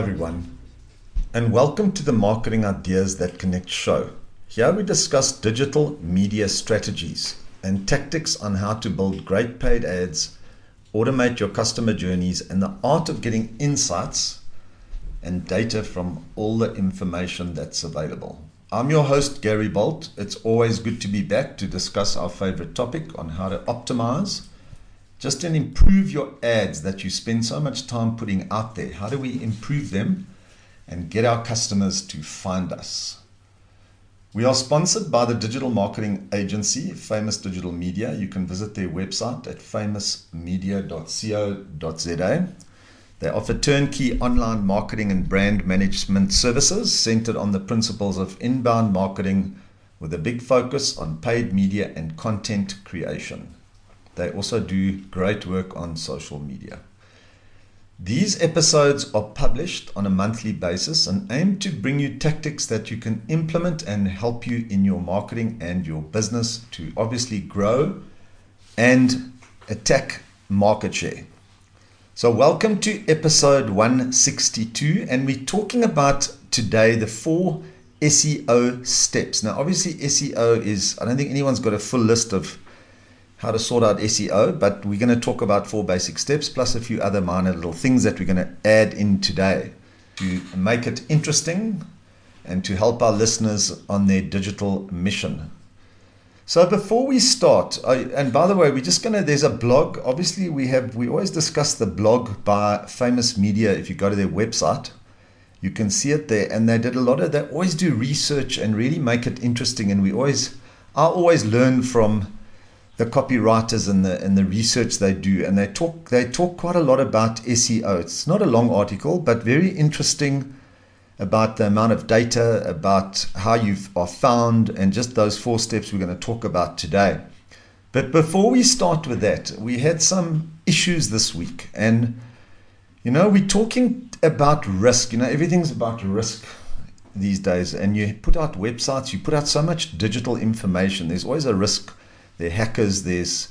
everyone, and welcome to the Marketing Ideas That Connect show. Here we discuss digital media strategies and tactics on how to build great paid ads, automate your customer journeys, and the art of getting insights and data from all the information that's available. I'm your host, Gary Bolt. It's always good to be back to discuss our favorite topic on how to optimize just and improve your ads that you spend so much time putting out there. How do we improve them and get our customers to find us? We are sponsored by the digital marketing agency, Famous Digital Media. You can visit their website at famousmedia.co.za. They offer turnkey online marketing and brand management services centered on the principles of inbound marketing with a big focus on paid media and content creation. They also do great work on social media. These episodes are published on a monthly basis and aim to bring you tactics that you can implement and help you in your marketing and your business to obviously grow and attack market share. So, welcome to episode 162, and we're talking about today the four SEO steps. Now, obviously, SEO is, I don't think anyone's got a full list of how to sort out SEO, but we're going to talk about four basic steps plus a few other minor little things that we're going to add in today to make it interesting and to help our listeners on their digital mission. So before we start, I, and by the way, we're just gonna. There's a blog. Obviously, we have. We always discuss the blog by Famous Media. If you go to their website, you can see it there. And they did a lot of. They always do research and really make it interesting. And we always, I always learn from the copywriters and the and the research they do. And they talk. They talk quite a lot about SEO. It's not a long article, but very interesting about the amount of data, about how you are found, and just those four steps we're going to talk about today. But before we start with that, we had some issues this week. And, you know, we're talking about risk. You know, everything's about risk these days. And you put out websites, you put out so much digital information. There's always a risk. There are hackers, there's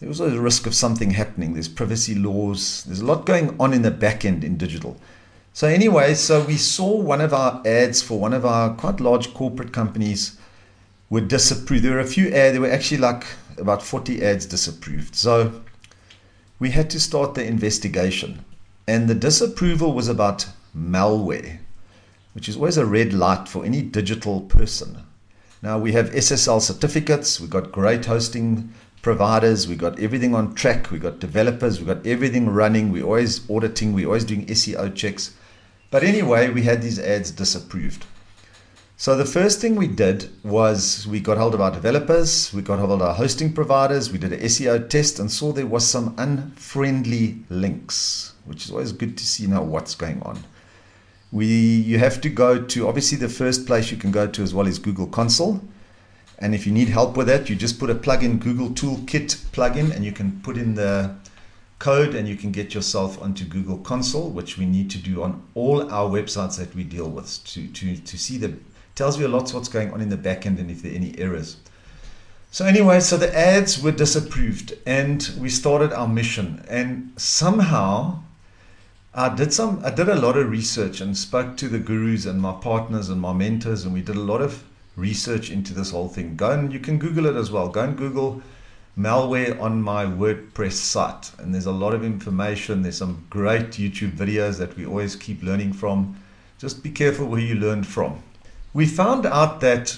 there's always a risk of something happening. There's privacy laws. There's a lot going on in the back end in digital. So anyway, so we saw one of our ads for one of our quite large corporate companies were disapproved. There were a few ads, there were actually like about 40 ads disapproved. So we had to start the investigation. And the disapproval was about malware, which is always a red light for any digital person. Now we have SSL certificates, we've got great hosting providers, we've got everything on track, we've got developers, we've got everything running, we're always auditing, we're always doing SEO checks. But anyway, we had these ads disapproved. So the first thing we did was we got hold of our developers, we got hold of our hosting providers, we did an SEO test and saw there was some unfriendly links, which is always good to see now what's going on. We you have to go to obviously the first place you can go to as well is Google Console. And if you need help with that, you just put a plugin Google Toolkit plugin and you can put in the code and you can get yourself onto Google Console, which we need to do on all our websites that we deal with to, to, to see the tells you a lot what's going on in the back end and if there are any errors. So anyway, so the ads were disapproved and we started our mission and somehow I did some I did a lot of research and spoke to the gurus and my partners and my mentors and we did a lot of research into this whole thing. Go and you can Google it as well. Go and Google malware on my WordPress site. And there's a lot of information. There's some great YouTube videos that we always keep learning from. Just be careful where you learn from. We found out that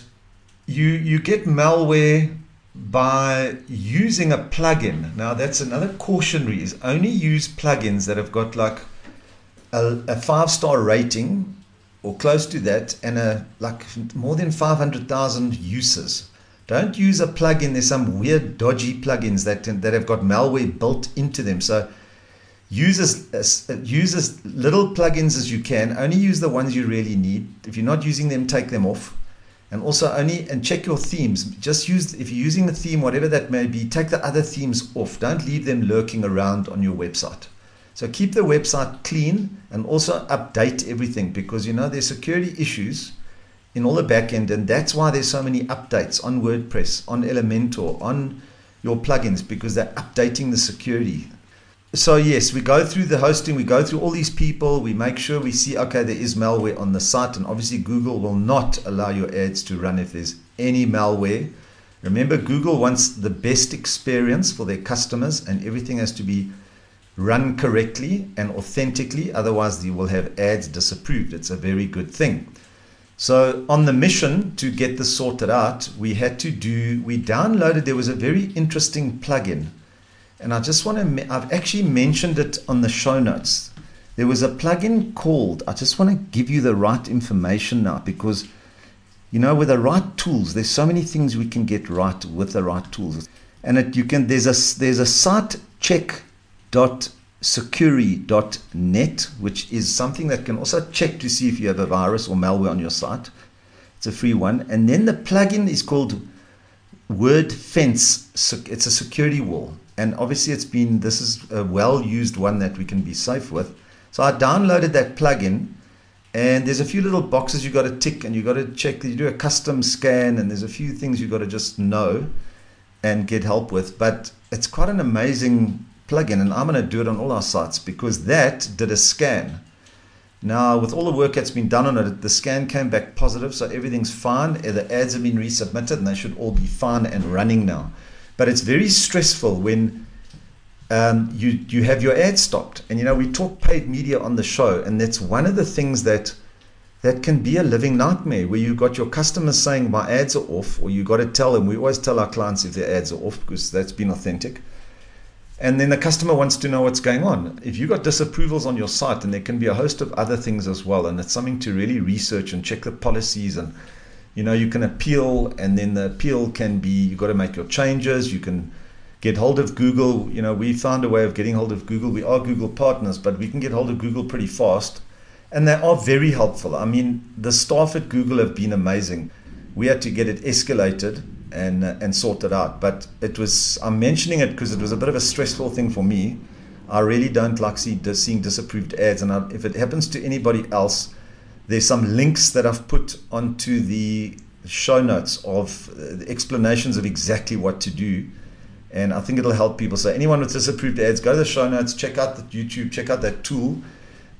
you you get malware by using a plugin. Now that's another cautionary is only use plugins that have got like a, a five star rating or close to that and a like more than 500,000 uses don't use a plugin. There's some weird, dodgy plugins that that have got malware built into them. So use as, use as little plugins as you can. Only use the ones you really need. If you're not using them, take them off. And also only and check your themes. Just use if you're using the theme, whatever that may be, take the other themes off. Don't leave them lurking around on your website. So keep the website clean and also update everything because you know there's security issues in all the backend, and that's why there's so many updates on WordPress, on Elementor, on your plugins because they're updating the security. so yes, we go through the hosting, we go through all these people, we make sure we see okay, there is malware on the site, and obviously Google will not allow your ads to run if there's any malware. Remember, Google wants the best experience for their customers, and everything has to be run correctly and authentically, otherwise, you will have ads disapproved. It's a very good thing. So, on the mission to get this sorted out, we had to do, we downloaded, there was a very interesting plugin. And I just want to, I've actually mentioned it on the show notes. There was a plugin called, I just want to give you the right information now because, you know, with the right tools, there's so many things we can get right with the right tools. And it, you can, there's a, there's a site check sucuri.net, which is something that can also check to see if you have a virus or malware on your site. It's a free one. And then the plugin is called Wordfence. It's a security wall. And obviously, it's been this is a well used one that we can be safe with. So I downloaded that plugin. And there's a few little boxes you got to tick, and you got to check. That you do a custom scan, and there's a few things you got to just know and get help with. But it's quite an amazing plugin, and I'm going to do it on all our sites because that did a scan. Now, with all the work that's been done on it, the scan came back positive, so everything's fine. The ads have been resubmitted, and they should all be fine and running now. But it's very stressful when um, you you have your ad stopped, and you know we talk paid media on the show, and that's one of the things that that can be a living nightmare where you've got your customers saying my ads are off, or you've got to tell them. We always tell our clients if their ads are off because that's been authentic and then the customer wants to know what's going on. If you've got disapprovals on your site, and there can be a host of other things as well, and it's something to really research and check the policies. And you know, you can appeal, and then the appeal can be you've got to make your changes. You can get hold of Google. You know, we found a way of getting hold of Google. We are Google partners, but we can get hold of Google pretty fast, and they are very helpful. I mean, the staff at Google have been amazing. We had to get it escalated and uh, and sort it out. But it was I'm mentioning it because it was a bit of a stressful thing for me. I really don't like see, seeing disapproved ads, and I, if it happens to anybody else, there's some links that I've put onto the show notes of uh, explanations of exactly what to do. And I think it'll help people. So anyone with disapproved ads, go to the show notes, check out the YouTube, check out that tool,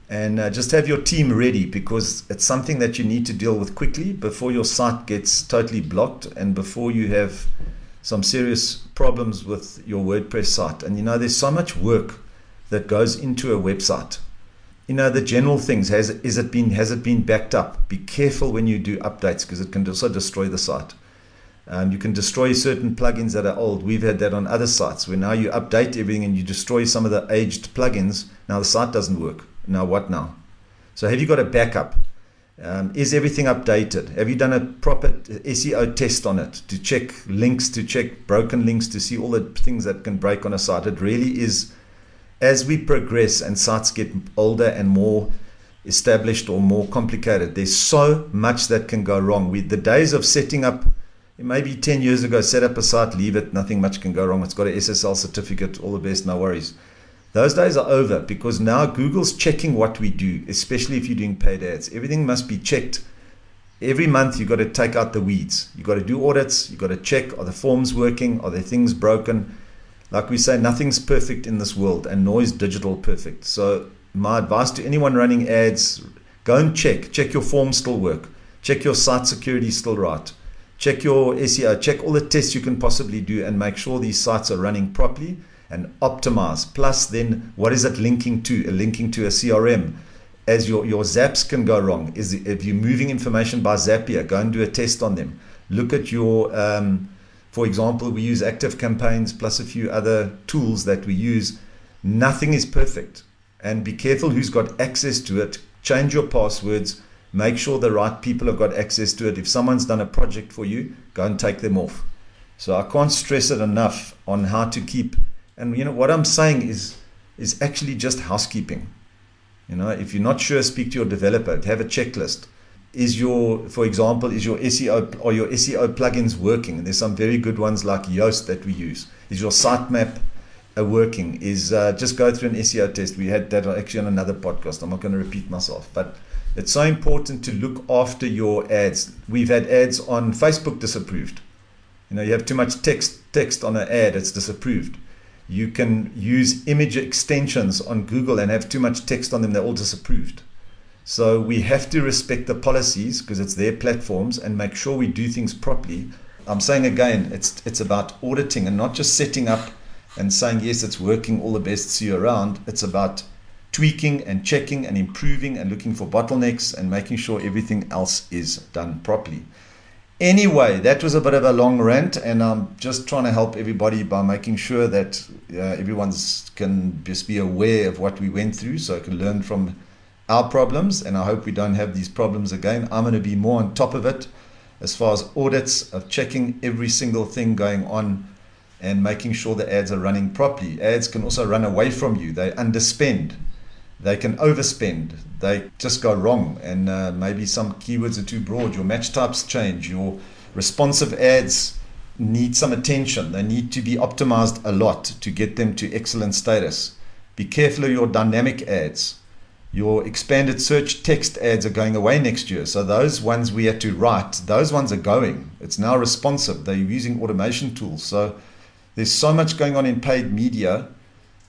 and uh, just have your team ready because it's something that you need to deal with quickly before your site gets totally blocked and before you have some serious problems with your WordPress site. And you know, there's so much work that goes into a website. You know, the general things has is it been has it been backed up? Be careful when you do updates because it can also destroy the site. Um, you can destroy certain plugins that are old. We've had that on other sites where now you update everything and you destroy some of the aged plugins. Now the site doesn't work. Now what now? So have you got a backup? Um, is everything updated? Have you done a proper SEO test on it to check links, to check broken links, to see all the things that can break on a site? It really is, as we progress and sites get older and more established or more complicated, there's so much that can go wrong. We, the days of setting up, maybe 10 years ago, set up a site, leave it, nothing much can go wrong. It's got a SSL certificate, all the best, no worries. Those days are over because now Google's checking what we do, especially if you're doing paid ads. Everything must be checked. Every month you've got to take out the weeds. You've got to do audits. You've got to check are the forms working? Are there things broken? Like we say, nothing's perfect in this world, and nor is digital perfect. So, my advice to anyone running ads go and check. Check your forms still work. Check your site security still right. Check your SEO. Check all the tests you can possibly do and make sure these sites are running properly and optimize. Plus, then what is it linking to? A linking to a CRM. As your, your zaps can go wrong. Is if you're moving information by Zapier, go and do a test on them. Look at your, um, for example, we use ActiveCampaigns plus a few other tools that we use. Nothing is perfect, and be careful who's got access to it. Change your passwords. Make sure the right people have got access to it. If someone's done a project for you, go and take them off. So I can't stress it enough on how to keep and you know what I'm saying is is actually just housekeeping. You know, if you're not sure, speak to your developer. Have a checklist. Is your, for example, is your SEO or your SEO plugins working? And there's some very good ones like Yoast that we use. Is your sitemap uh, working? Is uh, just go through an SEO test. We had that actually on another podcast. I'm not going to repeat myself, but it's so important to look after your ads. We've had ads on Facebook disapproved. You know, you have too much text text on an ad, it's disapproved You can use image extensions on Google and have too much text on them, they're all disapproved. So we have to respect the policies because it's their platforms and make sure we do things properly. I'm saying again, it's it's about auditing and not just setting up and saying yes, it's working, all the best, see you around. It's about tweaking and checking and improving and looking for bottlenecks and making sure everything else is done properly. Anyway, that was a bit of a long rant, and I'm just trying to help everybody by making sure that uh, everyone's can just be aware of what we went through, so I can learn from our problems. And I hope we don't have these problems again. I'm going to be more on top of it as far as audits of checking every single thing going on and making sure the ads are running properly. Ads can also run away from you. They underspend they can overspend, they just go wrong, and uh, maybe some keywords are too broad. Your match types change, your responsive ads need some attention. They need to be optimized a lot to get them to excellent status. Be careful of your dynamic ads. Your expanded search text ads are going away next year. So those ones we had to write, those ones are going. It's now responsive. They're using automation tools. So there's so much going on in paid media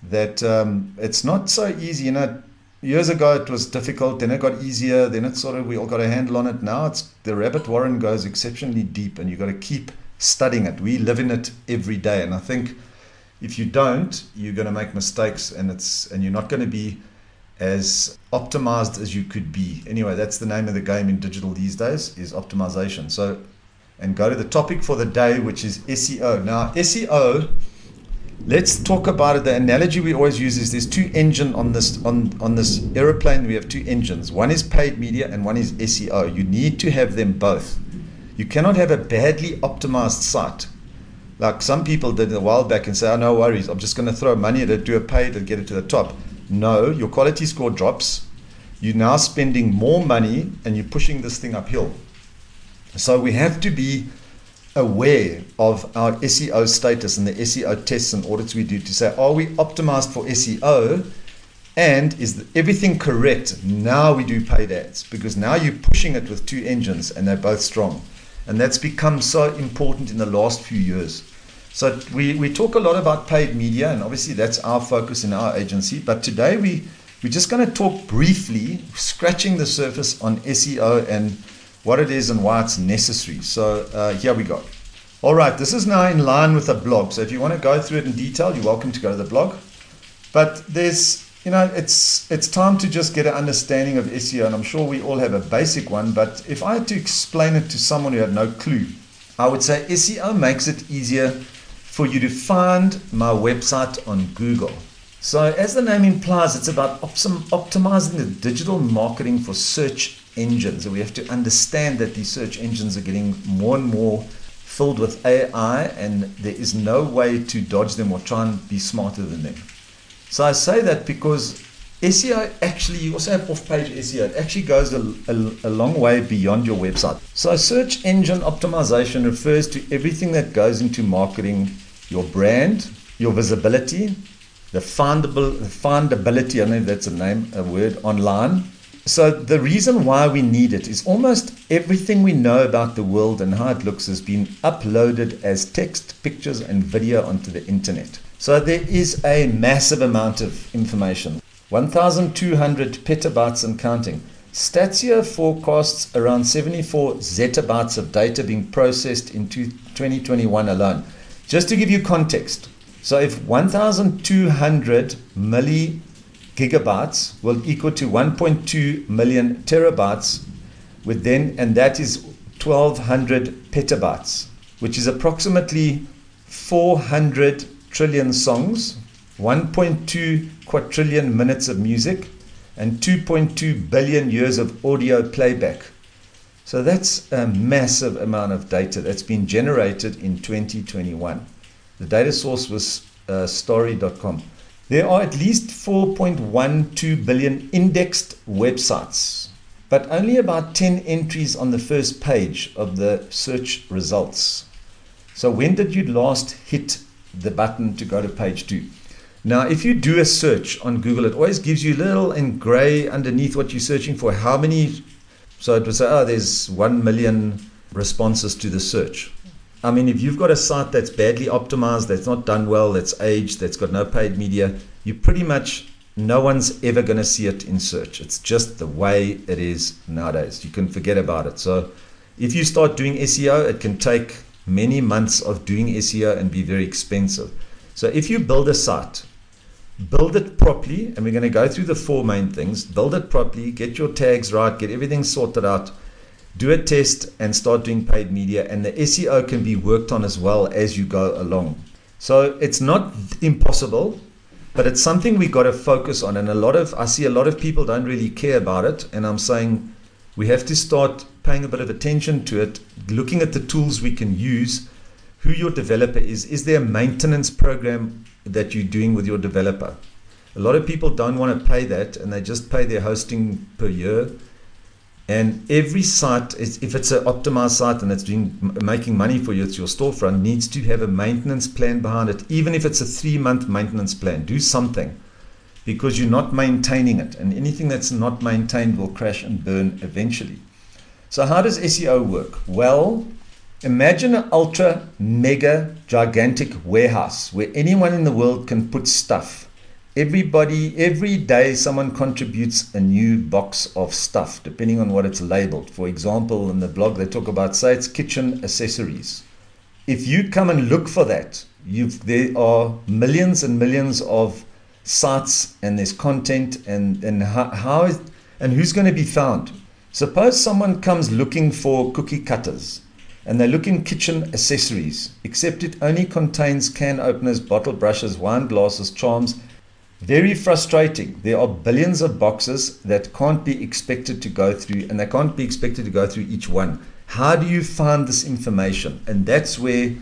that um, it's not so easy. You know, years ago it was difficult, then it got easier, then it sort of we all got a handle on it. Now it's the rabbit warren goes exceptionally deep, and you've got to keep studying it. We live in it every day, and I think if you don't, you're going to make mistakes, and it's and you're not going to be as optimized as you could be. Anyway, that's the name of the game in digital these days is optimization. So, and go to the topic for the day, which is SEO. Now, SEO let's talk about it. The analogy we always use is there's two engine on this on on this aeroplane. We have two engines. One is paid media and one is SEO. You need to have them both. You cannot have a badly optimized site. Like some people did a while back and say, "Oh, no worries. I'm just going to throw money at it, do a paid, and get it to the top." No, your quality score drops. You're now spending more money and you're pushing this thing uphill. So we have to be aware of our SEO status and the SEO tests and audits we do to say, are we optimized for SEO? And is everything correct? Now we do paid ads because now you're pushing it with two engines and they're both strong. And that's become so important in the last few years. So we, we talk a lot about paid media, and obviously that's our focus in our agency. But today we, we're just going to talk briefly, scratching the surface on SEO and what it is and why it's necessary. So uh, here we go. All right, this is now in line with the blog. So if you want to go through it in detail, you're welcome to go to the blog. But there's, you know, it's it's time to just get an understanding of SEO, and I'm sure we all have a basic one. But if I had to explain it to someone who had no clue, I would say SEO makes it easier for you to find my website on Google. So, as the name implies, it's about optimizing the digital marketing for search engines. And we have to understand that these search engines are getting more and more filled with AI, and there is no way to dodge them or try and be smarter than them. So I say that because SEO actually, you also have off page SEO, it actually goes a, a, a, long way beyond your website. So search engine optimization refers to everything that goes into marketing your brand, your visibility, the findable, the findability, I know that's a name, a word online, so, the reason why we need it is almost everything we know about the world and how it looks has been uploaded as text, pictures, and video onto the internet. So, there is a massive amount of information 1,200 petabytes and counting. Statista forecasts around 74 zettabytes of data being processed in 2021 alone. Just to give you context, so if 1,200 milli gigabytes will equal to 1.2 million terabytes with then and that is 1200 petabytes which is approximately 400 trillion songs 1.2 quadrillion minutes of music and 2.2 billion years of audio playback. So that's a massive amount of data that's been generated in 2021 the data source was uh, story.com there are at least 4.12 billion indexed websites, but only about 10 entries on the first page of the search results. So, when did you last hit the button to go to page two? Now, if you do a search on Google, it always gives you little in gray underneath what you're searching for. How many? So it will say, oh, there's 1 million responses to the search. I mean, if you've got a site that's badly optimized, that's not done well, that's aged, that's got no paid media, you pretty much no one's ever going to see it in search. It's just the way it is nowadays. You can forget about it. So, if you start doing SEO, it can take many months of doing SEO and be very expensive. So, if you build a site, build it properly, and we're going to go through the four main things build it properly, get your tags right, get everything sorted out do a test and start doing paid media and the SEO can be worked on as well as you go along. So it's not impossible, but it's something we got to focus on and a lot of I see a lot of people don't really care about it and I'm saying we have to start paying a bit of attention to it, looking at the tools we can use, who your developer is, is there a maintenance program that you're doing with your developer? A lot of people don't want to pay that and they just pay their hosting per year and every site, if it's an optimized site and it's making money for you, it's your storefront, needs to have a maintenance plan behind it. Even if it's a three month maintenance plan, do something because you're not maintaining it. And anything that's not maintained will crash and burn eventually. So, how does SEO work? Well, imagine an ultra mega gigantic warehouse where anyone in the world can put stuff everybody every day someone contributes a new box of stuff depending on what it's labeled. For example in the blog they talk about say it's kitchen accessories. If you come and look for that you've there are millions and millions of sites and there's content and and how, how is, and who's going to be found? Suppose someone comes looking for cookie cutters and they look in kitchen accessories except it only contains can openers bottle brushes wine glasses charms very frustrating. There are billions of boxes that can't be expected to go through, and they can't be expected to go through each one. How do you find this information? And that's where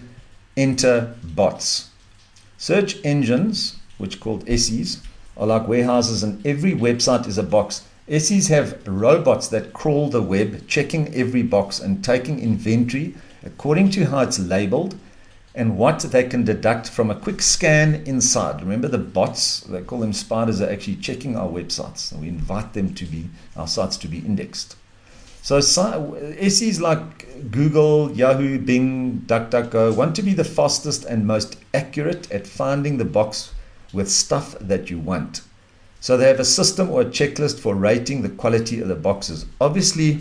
enter bots. Search engines, which called SEs, are like warehouses, and every website is a box. SEs have robots that crawl the web, checking every box and taking inventory according to how it's labeled and what they can deduct from a quick scan inside. Remember, the bots, they call them spiders, are actually checking our websites. And we invite them to be, our sites to be indexed. So SEs like Google, Yahoo, Bing, DuckDuckGo want to be the fastest and most accurate at finding the box with stuff that you want. So they have a system or a checklist for rating the quality of the boxes. Obviously,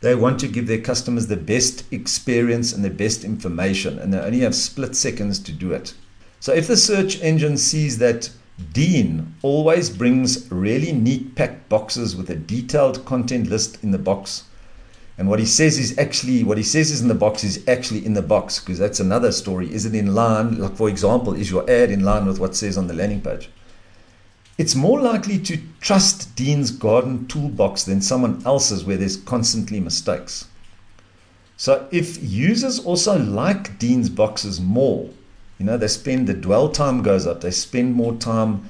they want to give their customers the best experience and the best information, and they only have split seconds to do it. So if the search engine sees that Dean always brings really neat packed boxes with a detailed content list in the box, and what he says is actually what he says is in the box is actually in the box because that's another story. Is it in line? Like for example, is your ad in line with what says on the landing page? It's more likely to trust Dean's garden toolbox than someone else's where there's constantly mistakes. So if users also like Dean's boxes more, you know, they spend the dwell time goes up, they spend more time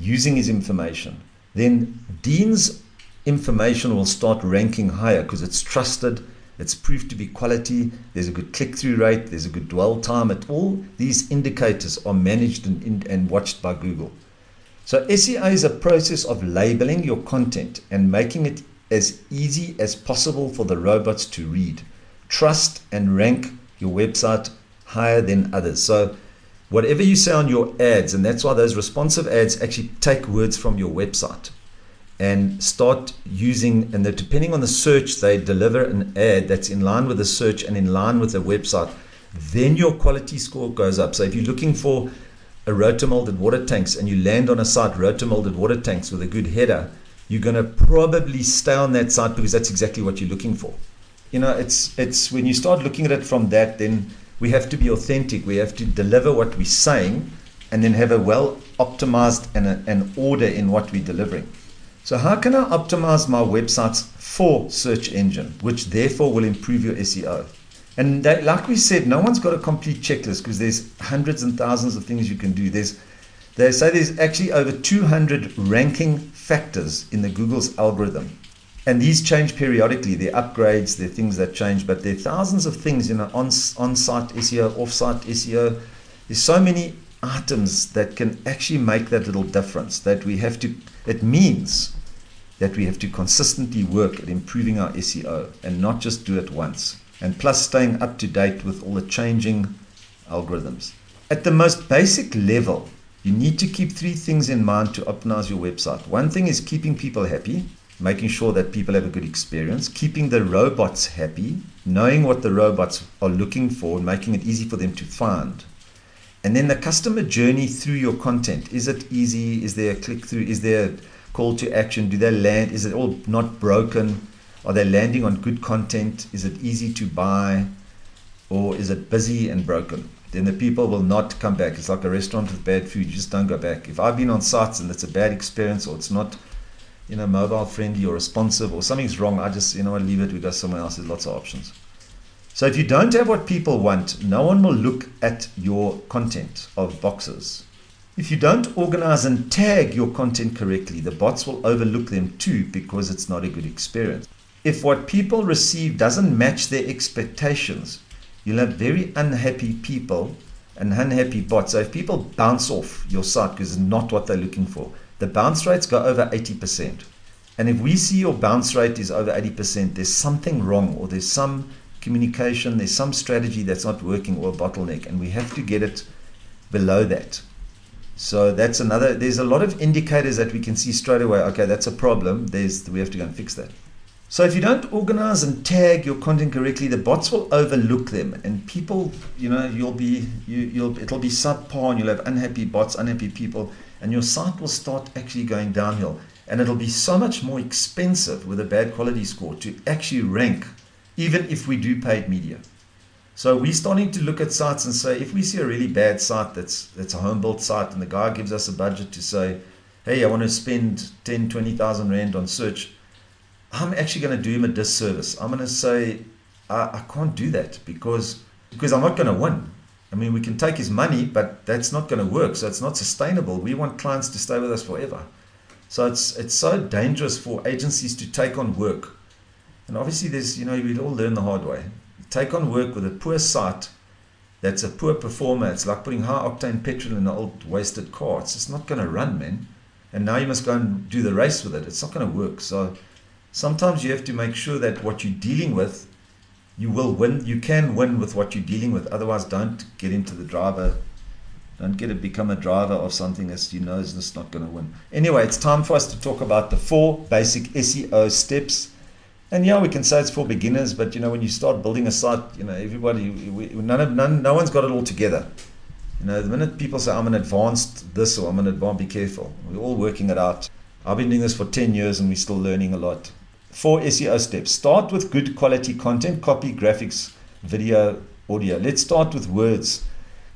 using his information, then Dean's information will start ranking higher because it's trusted, it's proved to be quality, there's a good click through rate, there's a good dwell time. It, all these indicators are managed and, and watched by Google. So SEO is a process of labeling your content and making it as easy as possible for the robots to read, trust, and rank your website higher than others. So whatever you say on your ads, and that's why those responsive ads actually take words from your website and start using, and depending on the search, they deliver an ad that's in line with the search and in line with the website. Then your quality score goes up. So if you're looking for a rotomolded water tanks and you land on a site rotomolded water tanks with a good header, you're going to probably stay on that site because that's exactly what you're looking for. You know, it's it's when you start looking at it from that, then we have to be authentic. We have to deliver what we're saying, and then have a well optimized and an order in what we're delivering. So how can I optimize my websites for search engine, which therefore will improve your SEO? And that, like we said, no one's got a complete checklist because there's hundreds and thousands of things you can do. There's they say there's actually over 200 ranking factors in the Google's algorithm. And these change periodically. They're upgrades, they're things that change, but there are thousands of things, you know, on, on-site SEO, off-site SEO. There's so many items that can actually make that little difference that we have to, it means that we have to consistently work at improving our SEO and not just do it once. And plus staying up to date with all the changing algorithms. At the most basic level, you need to keep three things in mind to optimize your website. One thing is keeping people happy, making sure that people have a good experience, keeping the robots happy, knowing what the robots are looking for, and making it easy for them to find. And then the customer journey through your content. Is it easy? Is there a click through? Is there a call to action? Do they land? Is it all not broken? Are they landing on good content? Is it easy to buy? Or is it busy and broken? Then the people will not come back. It's like a restaurant with bad food. You just don't go back. If I've been on sites and it's a bad experience or it's not, you know, mobile friendly or responsive or something's wrong, I just, you know, I leave it. We go somewhere else. There's lots of options. So if you don't have what people want, no one will look at your content of boxes. If you don't organize and tag your content correctly, the bots will overlook them too because it's not a good experience. If what people receive doesn't match their expectations, you'll have very unhappy people and unhappy bots. So if people bounce off your site because it's not what they're looking for, the bounce rates go over 80%. And if we see your bounce rate is over 80%, there's something wrong or there's some communication, there's some strategy that's not working or a bottleneck, and we have to get it below that. So that's another. There's a lot of indicators that we can see straight away. Okay, that's a problem. There's we have to go and fix that. So if you don't organize and tag your content correctly, the bots will overlook them, and people, you know, you'll be you, you'll it'll be subpar, and you'll have unhappy bots, unhappy people, and your site will start actually going downhill, and it'll be so much more expensive with a bad quality score to actually rank even if we do paid media. So we're starting to look at sites and say, if we see a really bad site that's that's a home built site, and the guy gives us a budget to say, hey, I want to spend 10, 20,000 rand on search, I'm actually going to do him a disservice. I'm going to say, I, I can't do that because because I'm not going to win. I mean, we can take his money, but that's not going to work. So it's not sustainable. We want clients to stay with us forever. So it's it's so dangerous for agencies to take on work and obviously, there's, you know, we all learn the hard way. Take on work with a poor site that's a poor performer. It's like putting high octane petrol in an old wasted car. It's just not going to run, man. And now you must go and do the race with it. It's not going to work. So sometimes you have to make sure that what you're dealing with, you will win. You can win with what you're dealing with. Otherwise, don't get into the driver. Don't get to become a driver of something that you know is just not going to win. Anyway, it's time for us to talk about the four basic SEO steps and yeah, we can say it's for beginners, but you know, when you start building a site, you know, everybody, we, none of, none, no one's got it all together. You know, the minute people say, I'm an advanced this or I'm an advanced, be careful. We're all working it out. I've been doing this for 10 years and we're still learning a lot. Four SEO steps. Start with good quality content, copy, graphics, video, audio. Let's start with words.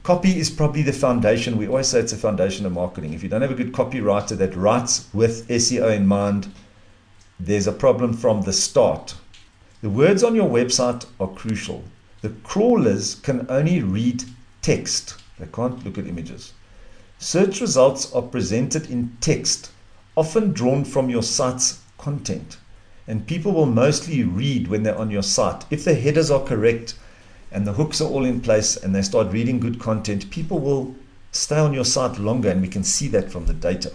Copy is probably the foundation. We always say it's a foundation of marketing. If you don't have a good copywriter that writes with SEO in mind, there's a problem from the start. The words on your website are crucial. The crawlers can only read text, they can't look at images. Search results are presented in text, often drawn from your site's content. And people will mostly read when they're on your site. If the headers are correct and the hooks are all in place and they start reading good content, people will stay on your site longer, and we can see that from the data.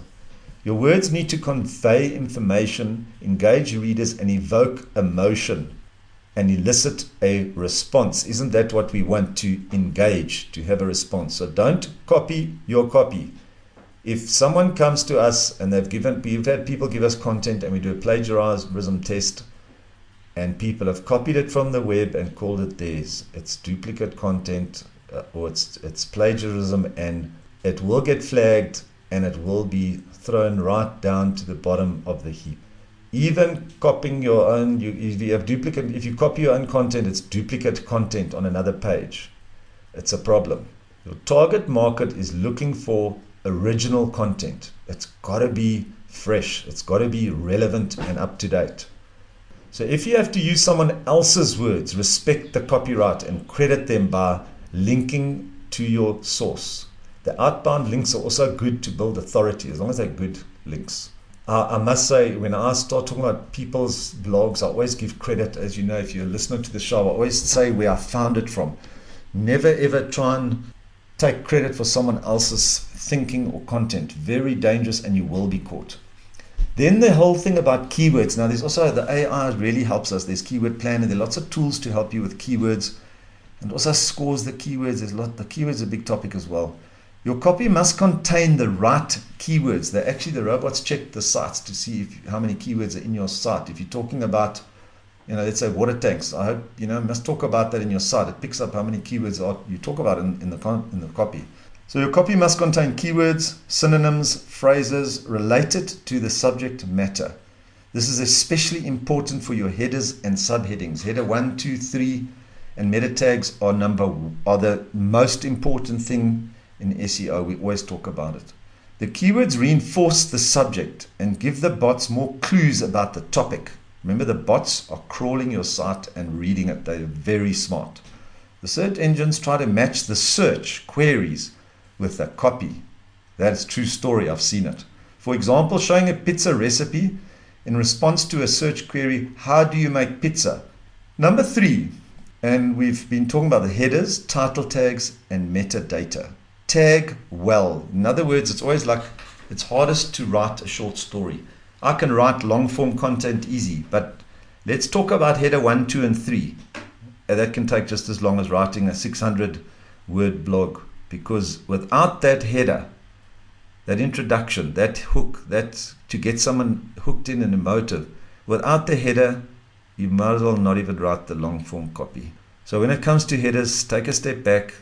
Your words need to convey information, engage your readers, and evoke emotion and elicit a response. Isn't that what we want to engage, to have a response? So don't copy your copy. If someone comes to us and they've given, we've had people give us content and we do a plagiarism test, and people have copied it from the web and called it theirs. It's duplicate content uh, or it's, it's plagiarism, and it will get flagged and it will be thrown right down to the bottom of the heap. Even copying your own, you, if you have duplicate, if you copy your own content, it's duplicate content on another page. It's a problem. Your target market is looking for original content. It's got to be fresh. It's got to be relevant and up to date. So if you have to use someone else's words, respect the copyright and credit them by linking to your source. The outbound links are also good to build authority as long as they're good links. Uh, I must say, when I start talking about people's blogs, I always give credit, as you know, if you're listening to the show, I always say where I found it from. Never ever try and take credit for someone else's thinking or content. Very dangerous, and you will be caught. Then the whole thing about keywords. Now, there's also the AI really helps us. There's Keyword Planner. There are lots of tools to help you with keywords, and also scores the keywords. There's a lot. The keywords are a big topic as well. Your copy must contain the right keywords. They actually the robots check the sites to see if, how many keywords are in your site. If you're talking about, you know, let's say water tanks, I hope you know must talk about that in your site. It picks up how many keywords are you talk about in, in the in the copy. So your copy must contain keywords, synonyms, phrases related to the subject matter. This is especially important for your headers and subheadings. Header 1, 2, 3 and meta tags are number are the most important thing in SEO. We always talk about it. The keywords reinforce the subject and give the bots more clues about the topic. Remember the bots are crawling your site and reading it. They're very smart. The search engines try to match the search queries with the copy. That's true story. I've seen it. For example, showing a pizza recipe in response to a search query, how do you make pizza? Number three, and we've been talking about the headers, title tags, and metadata. Tag well. In other words, it's always like it's hardest to write a short story. I can write long form content easy, but let's talk about header one, two, and three. And That can take just as long as writing a 600 word blog because without that header, that introduction, that hook, that to get someone hooked in an emotive, without the header, you might as well not even write the long form copy. So when it comes to headers, take a step back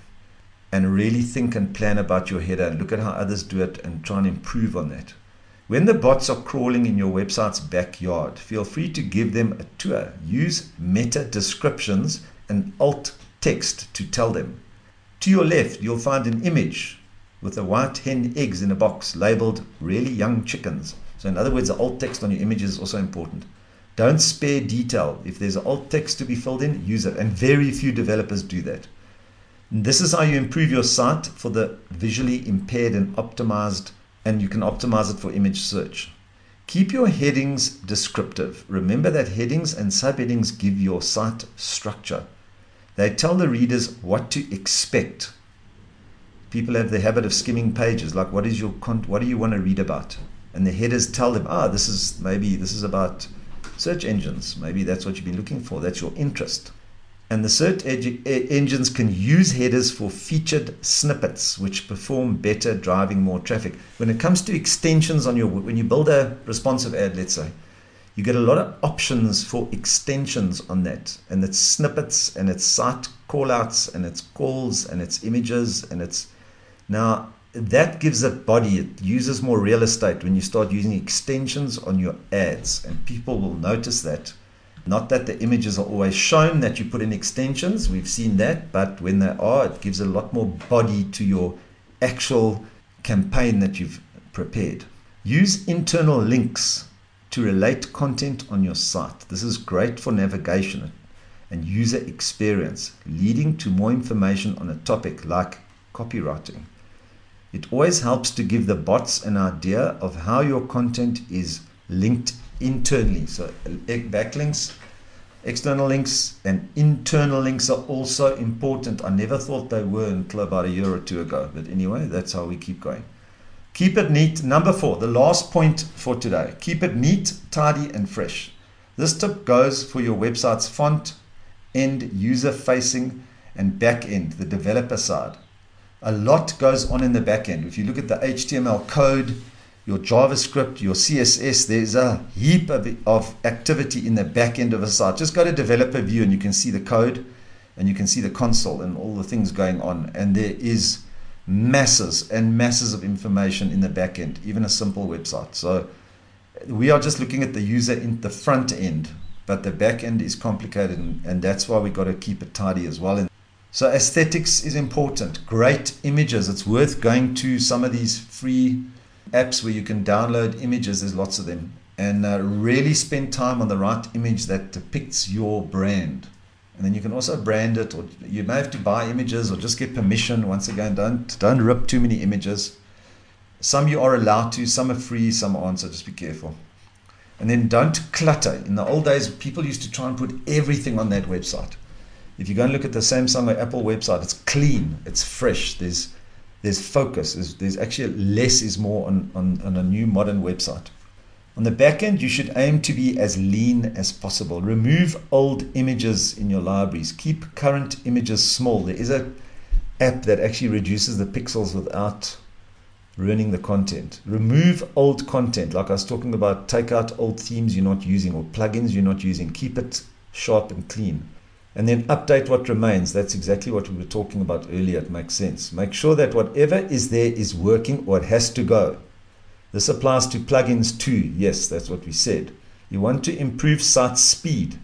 and really think and plan about your header and look at how others do it and try and improve on that. When the bots are crawling in your website's backyard, feel free to give them a tour. Use meta descriptions and alt text to tell them. To your left, you'll find an image with a white hen eggs in a box labeled really young chickens. So, in other words, the alt text on your image is also important. Don't spare detail. If there's alt text to be filled in, use it. And very few developers do that. This is how you improve your site for the visually impaired and optimized, and you can optimize it for image search. Keep your headings descriptive. Remember that headings and subheadings give your site structure. They tell the readers what to expect. People have the habit of skimming pages, like what is your con- what do you want to read about? And the headers tell them, ah, this is maybe this is about search engines. Maybe that's what you've been looking for. That's your interest. And the search engines can use headers for featured snippets, which perform better, driving more traffic. When it comes to extensions on your, when you build a responsive ad, let's say, you get a lot of options for extensions on that. And it's snippets and it's site callouts and it's calls and it's images and it's now that gives it body it uses more real estate when you start using extensions on your ads. And people will notice that not that the images are always shown that you put in extensions we've seen that but when they are it gives a lot more body to your actual campaign that you've prepared use internal links to relate content on your site. This is great for navigation and user experience, leading to more information on a topic like copywriting. It always helps to give the bots an idea of how your content is linked internally. So, backlinks, external links, and internal links are also important. I never thought they were until about a year or two ago. But anyway, that's how we keep going. Keep it neat. Number four, the last point for today. Keep it neat, tidy, and fresh. This tip goes for your website's font, end, user facing, and back end, the developer side. A lot goes on in the back end. If you look at the HTML code, your JavaScript, your CSS, there's a heap of, of activity in the back end of a site. Just go to developer view and you can see the code and you can see the console and all the things going on. And there is masses and masses of information in the back end, even a simple website. So we are just looking at the user in the front end, but the back end is complicated, and, and that's why we got to keep it tidy as well. And so aesthetics is important. Great images. It's worth going to some of these free apps where you can download images. There's lots of them, and uh, really spend time on the right image that depicts your brand. And then you can also brand it or you may have to buy images or just get permission. Once again don't don't rip too many images. Some you are allowed to some are free some aren't so just be careful. And then don't clutter. In the old days people used to try and put everything on that website. If you go and look at the samsung or apple website it's clean it's fresh there's there's focus there's, there's actually less is more on, on, on a new modern website On the back end, you should aim to be as lean as possible. Remove old images in your libraries. Keep current images small. There is a app that actually reduces the pixels without ruining the content. Remove old content, like I was talking about, take out old themes you're not using or plugins you're not using. Keep it sharp and clean. And then update what remains. That's exactly what we were talking about earlier. It makes sense. Make sure that whatever is there is working or it has to go. This applies to plugins too. Yes, that's what we said. You want to improve site speed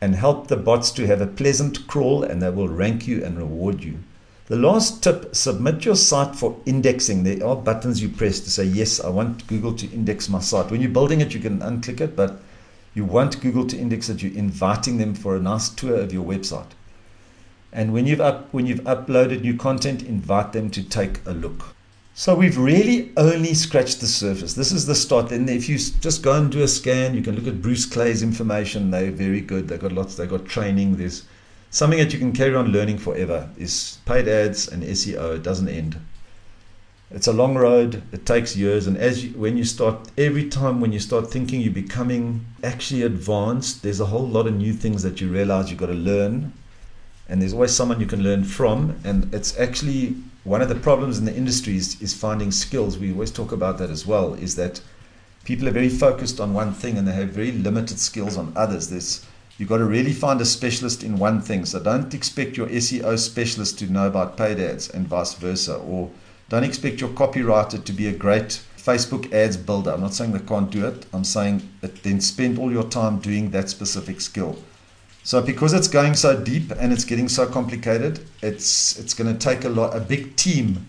and help the bots to have a pleasant crawl and they will rank you and reward you. The last tip submit your site for indexing. There are buttons you press to say, Yes, I want Google to index my site. When you're building it, you can unclick it, but you want Google to index it. You're inviting them for a nice tour of your website. And when you've, up, when you've uploaded new content, invite them to take a look. So we've really only scratched the surface. This is the start. And if you just go and do a scan, you can look at Bruce Clay's information. They're very good. They've got lots. They've got training. There's something that you can carry on learning forever. Is paid ads and SEO. It doesn't end. It's a long road. It takes years. And as you, when you start, every time when you start thinking you're becoming actually advanced, there's a whole lot of new things that you realize you've got to learn. And there's always someone you can learn from. And it's actually one of the problems in the industry is, is finding skills. We always talk about that as well, is that people are very focused on one thing and they have very limited skills on others. There's, you've got to really find a specialist in one thing. So don't expect your SEO specialist to know about paid ads and vice versa. Or don't expect your copywriter to be a great Facebook ads builder. I'm not saying they can't do it. I'm saying then spend all your time doing that specific skill. So because it's going so deep and it's getting so complicated, it's it's going to take a lot a big team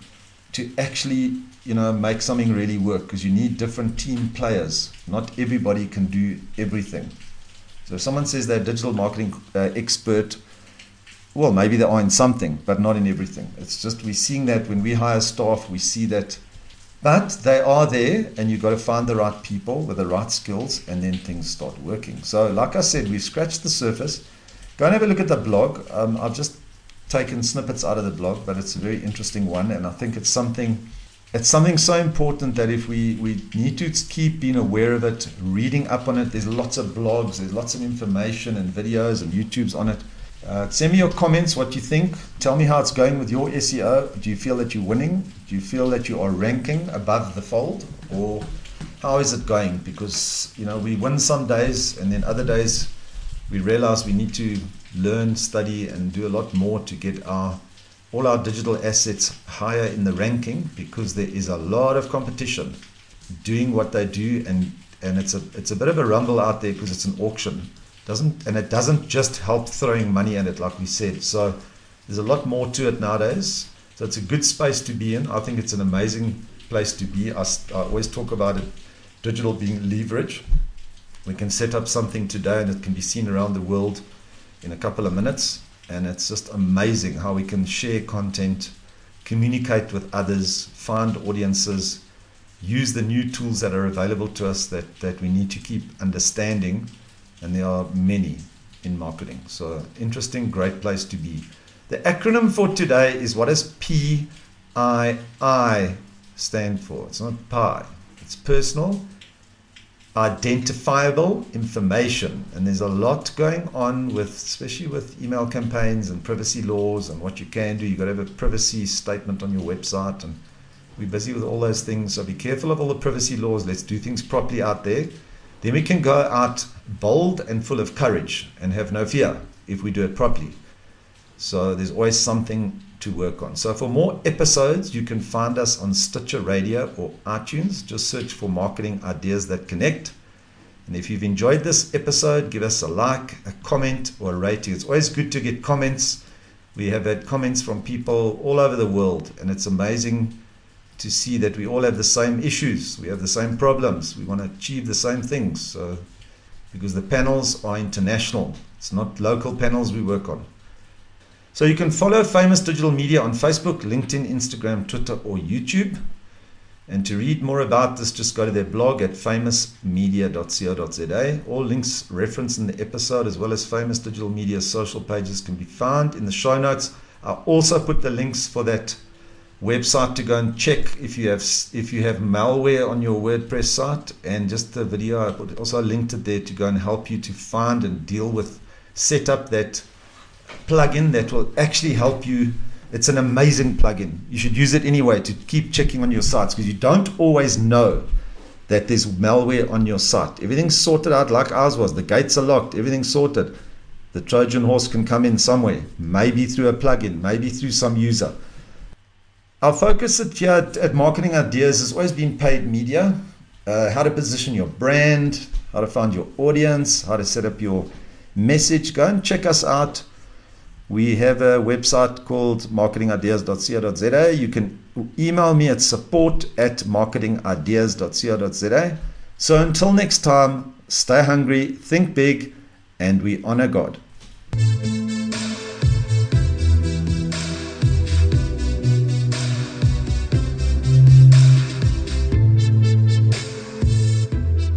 to actually you know make something really work because you need different team players. Not everybody can do everything. So if someone says they're a digital marketing uh, expert, well maybe they are in something, but not in everything. It's just we're seeing that when we hire staff, we see that but they are there, and you've got to find the right people with the right skills, and then things start working. So, like I said, we've scratched the surface. Go and have a look at the blog. Um, I've just taken snippets out of the blog, but it's a very interesting one, and I think it's something. It's something so important that if we, we need to keep being aware of it, reading up on it, there's lots of blogs, there's lots of information and videos and YouTubes on it. Uh, send me your comments, what you think. Tell me how it's going with your SEO. Do you feel that you're winning? Do you feel that you are ranking above the fold? Or how is it going? Because, you know, we win some days and then other days we realize we need to learn, study, and do a lot more to get our all our digital assets higher in the ranking because there is a lot of competition doing what they do and and it's a it's a bit of a rumble out there because it's an auction doesn't and it doesn't just help throwing money at it like we said. So there's a lot more to it nowadays. So it's a good space to be in. I think it's an amazing place to be. I, I always talk about it digital being leverage. We can set up something today and it can be seen around the world in a couple of minutes. And it's just amazing how we can share content communicate with others find audiences use the new tools that are available to us that, that we need to keep understanding and there are many in marketing. So interesting, great place to be. The acronym for today is what does PII stand for? It's not PI. It's personal, identifiable information. And there's a lot going on with, especially with email campaigns and privacy laws and what you can do. You've got to have a privacy statement on your website. And we're busy with all those things. So be careful of all the privacy laws. Let's do things properly out there. Then we can go out bold and full of courage and have no fear if we do it properly. So there's always something to work on. So for more episodes, you can find us on Stitcher Radio or iTunes. Just search for Marketing Ideas That Connect. And if you've enjoyed this episode, give us a like, a comment, or a rating. It's always good to get comments. We have had comments from people all over the world, and it's amazing to see that we all have the same issues, we have the same problems, we want to achieve the same things. So, because the panels are international, it's not local panels we work on. So you can follow Famous Digital Media on Facebook, LinkedIn, Instagram, Twitter, or YouTube. And to read more about this, just go to their blog at famousmedia.co.za. All links referenced in the episode, as well as Famous Digital Media social pages, can be found in the show notes. I also put the links for that website to go and check if you have if you have malware on your WordPress site, and just the video I put also linked it there to go and help you to find and deal with set up that plugin that will actually help you. It's an amazing plugin. You should use it anyway to keep checking on your sites because you don't always know that there's malware on your site. Everything's sorted out like ours was. The gates are locked. Everything's sorted. The Trojan horse can come in somewhere, maybe through a plugin, maybe through some user. Our focus at, at, at Marketing Ideas has always been paid media, uh, how to position your brand, how to find your audience, how to set up your message. Go and check us out. We have a website called marketingideas.co.za. You can email me at support at marketingideas.co.za. So until next time, stay hungry, think big, and we honor God.